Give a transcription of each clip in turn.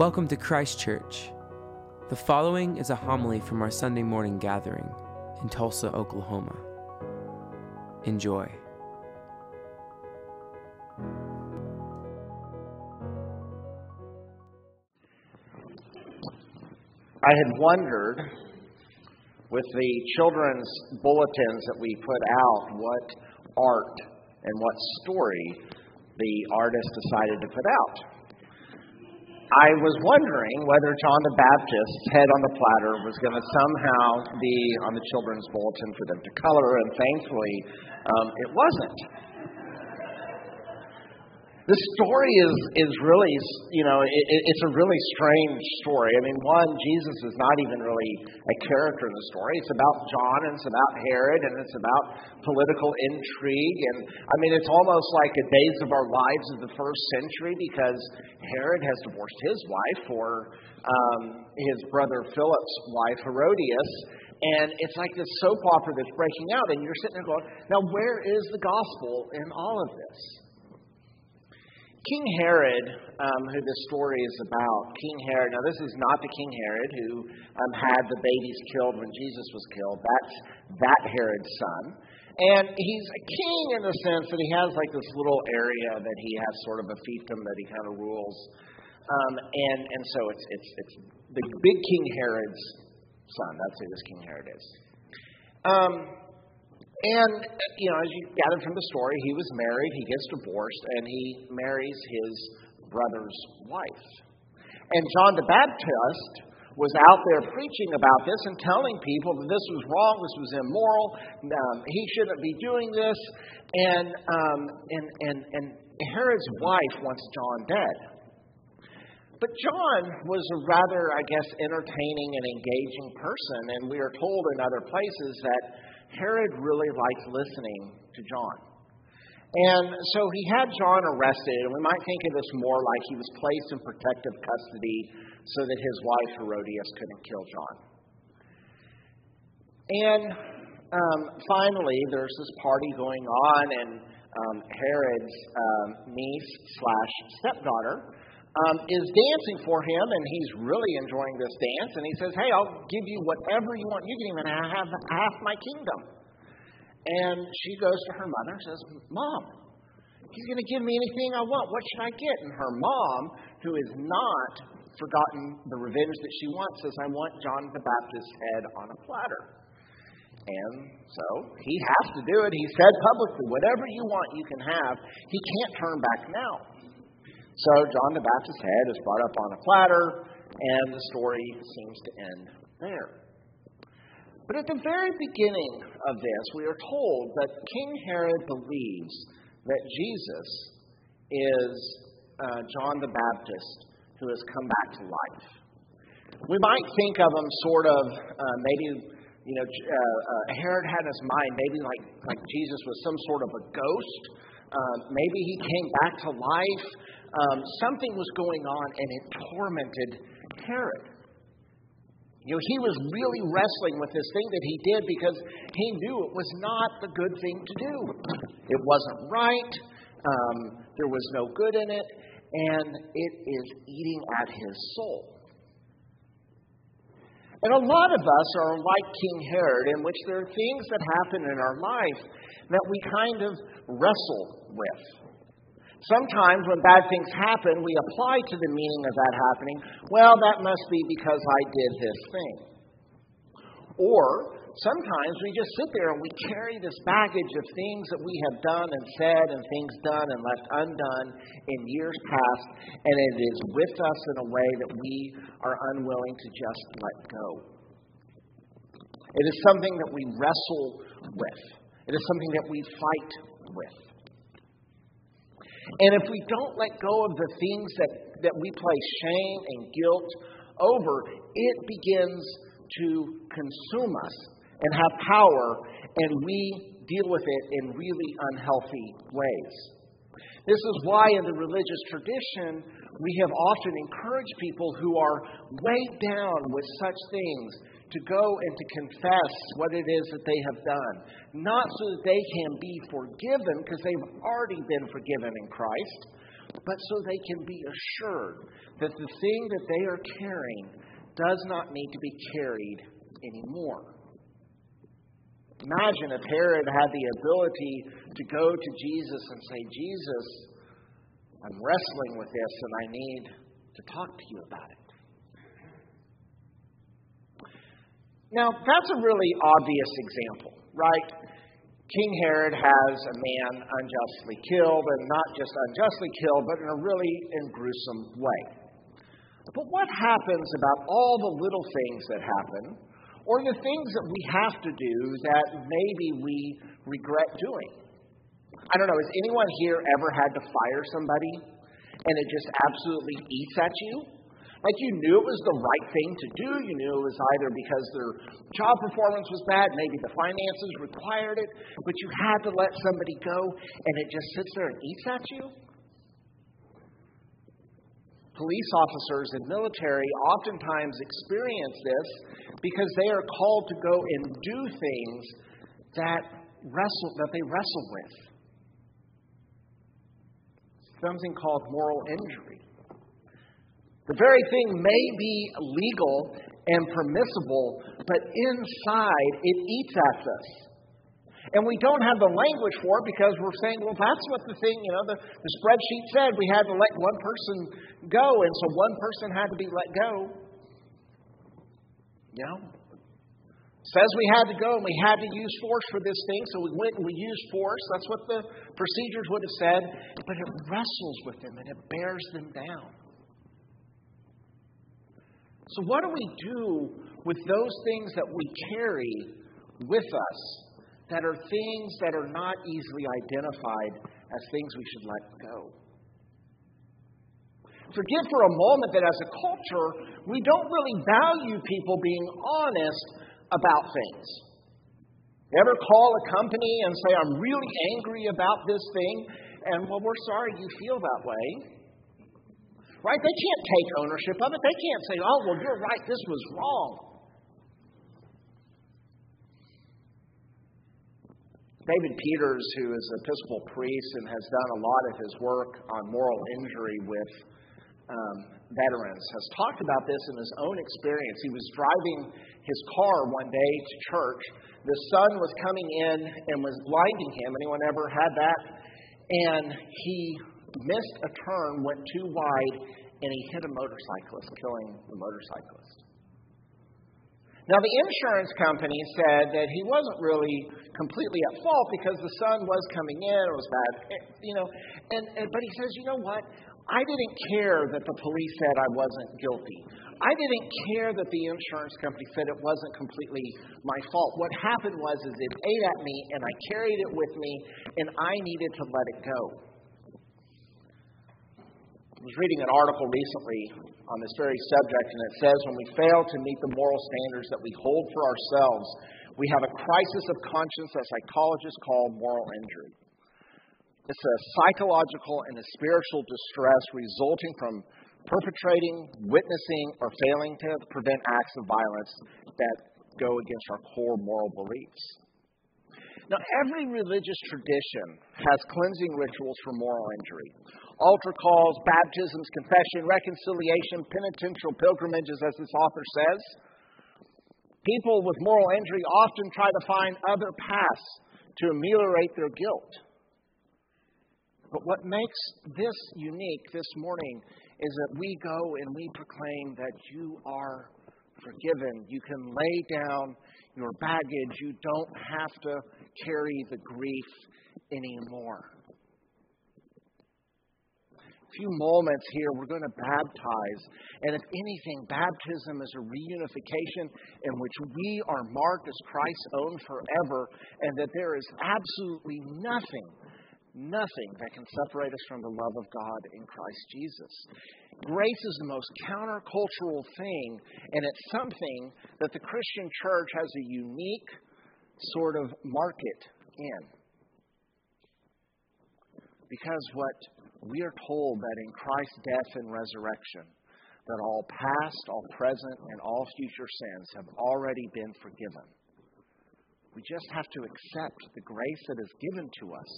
Welcome to Christ Church. The following is a homily from our Sunday morning gathering in Tulsa, Oklahoma. Enjoy. I had wondered with the children's bulletins that we put out what art and what story the artist decided to put out. I was wondering whether John the Baptist's head on the platter was going to somehow be on the children's bulletin for them to color, and thankfully um, it wasn't the story is is really you know it, it's a really strange story. I mean, one Jesus is not even really a character in the story. It's about John and it's about Herod and it's about political intrigue and I mean it's almost like a days of our lives of the first century because Herod has divorced his wife for um, his brother Philip's wife Herodias. And it's like this soap opera that's breaking out, and you're sitting there going, now where is the gospel in all of this? King Herod, um, who this story is about, King Herod, now this is not the King Herod who um, had the babies killed when Jesus was killed. That's that Herod's son. And he's a king in the sense that he has like this little area that he has sort of a fiefdom that he kind of rules. Um, and, and so it's, it's, it's the big King Herod's son. That's who this King Herod is. Um, and, you know, as you gathered from the story, he was married, he gets divorced, and he marries his brother's wife. And John the Baptist was out there preaching about this and telling people that this was wrong, this was immoral, um, he shouldn't be doing this. And, um, and, and, and Herod's wife wants John dead. But John was a rather, I guess, entertaining and engaging person, and we are told in other places that Herod really liked listening to John. And so he had John arrested, and we might think of this more like he was placed in protective custody so that his wife Herodias couldn't kill John. And um, finally, there's this party going on, and um, Herod's um, niece slash stepdaughter um, is dancing for him, and he's really enjoying this dance. And he says, Hey, I'll give you whatever you want. You can even have half my kingdom. And she goes to her mother and says, Mom, he's going to give me anything I want. What should I get? And her mom, who has not forgotten the revenge that she wants, says, I want John the Baptist's head on a platter. And so he has to do it. He said publicly, Whatever you want, you can have. He can't turn back now. So John the Baptist's head is brought up on a platter, and the story seems to end there. But at the very beginning of this, we are told that King Herod believes that Jesus is uh, John the Baptist who has come back to life. We might think of him sort of uh, maybe, you know, uh, uh, Herod had in his mind maybe like, like Jesus was some sort of a ghost. Uh, maybe he came back to life um, something was going on and it tormented Herod. You know, he was really wrestling with this thing that he did because he knew it was not the good thing to do. It wasn't right. Um, there was no good in it, and it is eating at his soul. And a lot of us are like King Herod, in which there are things that happen in our life that we kind of wrestle with. Sometimes when bad things happen, we apply to the meaning of that happening, well, that must be because I did this thing. Or sometimes we just sit there and we carry this baggage of things that we have done and said and things done and left undone in years past, and it is with us in a way that we are unwilling to just let go. It is something that we wrestle with, it is something that we fight with. And if we don't let go of the things that, that we place shame and guilt over, it begins to consume us and have power, and we deal with it in really unhealthy ways. This is why, in the religious tradition, we have often encouraged people who are weighed down with such things to go and to confess what it is that they have done. Not so that they can be forgiven, because they've already been forgiven in Christ, but so they can be assured that the thing that they are carrying does not need to be carried anymore. Imagine if Herod had the ability to go to Jesus and say, Jesus, I'm wrestling with this and I need to talk to you about it. Now, that's a really obvious example, right? King Herod has a man unjustly killed, and not just unjustly killed, but in a really in gruesome way. But what happens about all the little things that happen, or the things that we have to do that maybe we regret doing? I don't know, has anyone here ever had to fire somebody and it just absolutely eats at you? Like you knew it was the right thing to do. You knew it was either because their job performance was bad, maybe the finances required it, but you had to let somebody go and it just sits there and eats at you. Police officers and military oftentimes experience this because they are called to go and do things that wrestle that they wrestle with. Something called moral injury. The very thing may be legal and permissible, but inside it eats at us. And we don't have the language for it because we're saying, well, that's what the thing, you know, the, the spreadsheet said we had to let one person go, and so one person had to be let go. You know? Says we had to go and we had to use force for this thing, so we went and we used force. That's what the procedures would have said. But it wrestles with them and it bears them down. So, what do we do with those things that we carry with us that are things that are not easily identified as things we should let go? Forgive for a moment that as a culture, we don't really value people being honest about things. You ever call a company and say, I'm really angry about this thing? And, well, we're sorry you feel that way. Right? They can't take ownership of it. They can't say, oh, well, you're right, this was wrong. David Peters, who is an Episcopal priest and has done a lot of his work on moral injury with um, veterans, has talked about this in his own experience. He was driving his car one day to church. The sun was coming in and was blinding him. Anyone ever had that? And he missed a turn, went too wide, and he hit a motorcyclist, killing the motorcyclist. Now, the insurance company said that he wasn't really completely at fault because the sun was coming in, it was bad, you know. And, and but he says, you know what? I didn't care that the police said I wasn't guilty. I didn't care that the insurance company said it wasn't completely my fault. What happened was is it ate at me and I carried it with me and I needed to let it go. I was reading an article recently on this very subject, and it says when we fail to meet the moral standards that we hold for ourselves, we have a crisis of conscience that psychologists call moral injury. It's a psychological and a spiritual distress resulting from perpetrating, witnessing, or failing to prevent acts of violence that go against our core moral beliefs. Now, every religious tradition has cleansing rituals for moral injury altar calls, baptisms, confession, reconciliation, penitential pilgrimages, as this author says. People with moral injury often try to find other paths to ameliorate their guilt. But what makes this unique this morning is that we go and we proclaim that you are forgiven. You can lay down your baggage. You don't have to carry the grief anymore few moments here, we're going to baptize. And if anything, baptism is a reunification in which we are marked as Christ's own forever, and that there is absolutely nothing, nothing that can separate us from the love of God in Christ Jesus. Grace is the most countercultural thing, and it's something that the Christian church has a unique sort of market in. Because what we are told that in Christ's death and resurrection, that all past, all present, and all future sins have already been forgiven. We just have to accept the grace that is given to us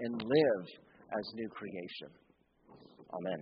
and live as new creation. Amen.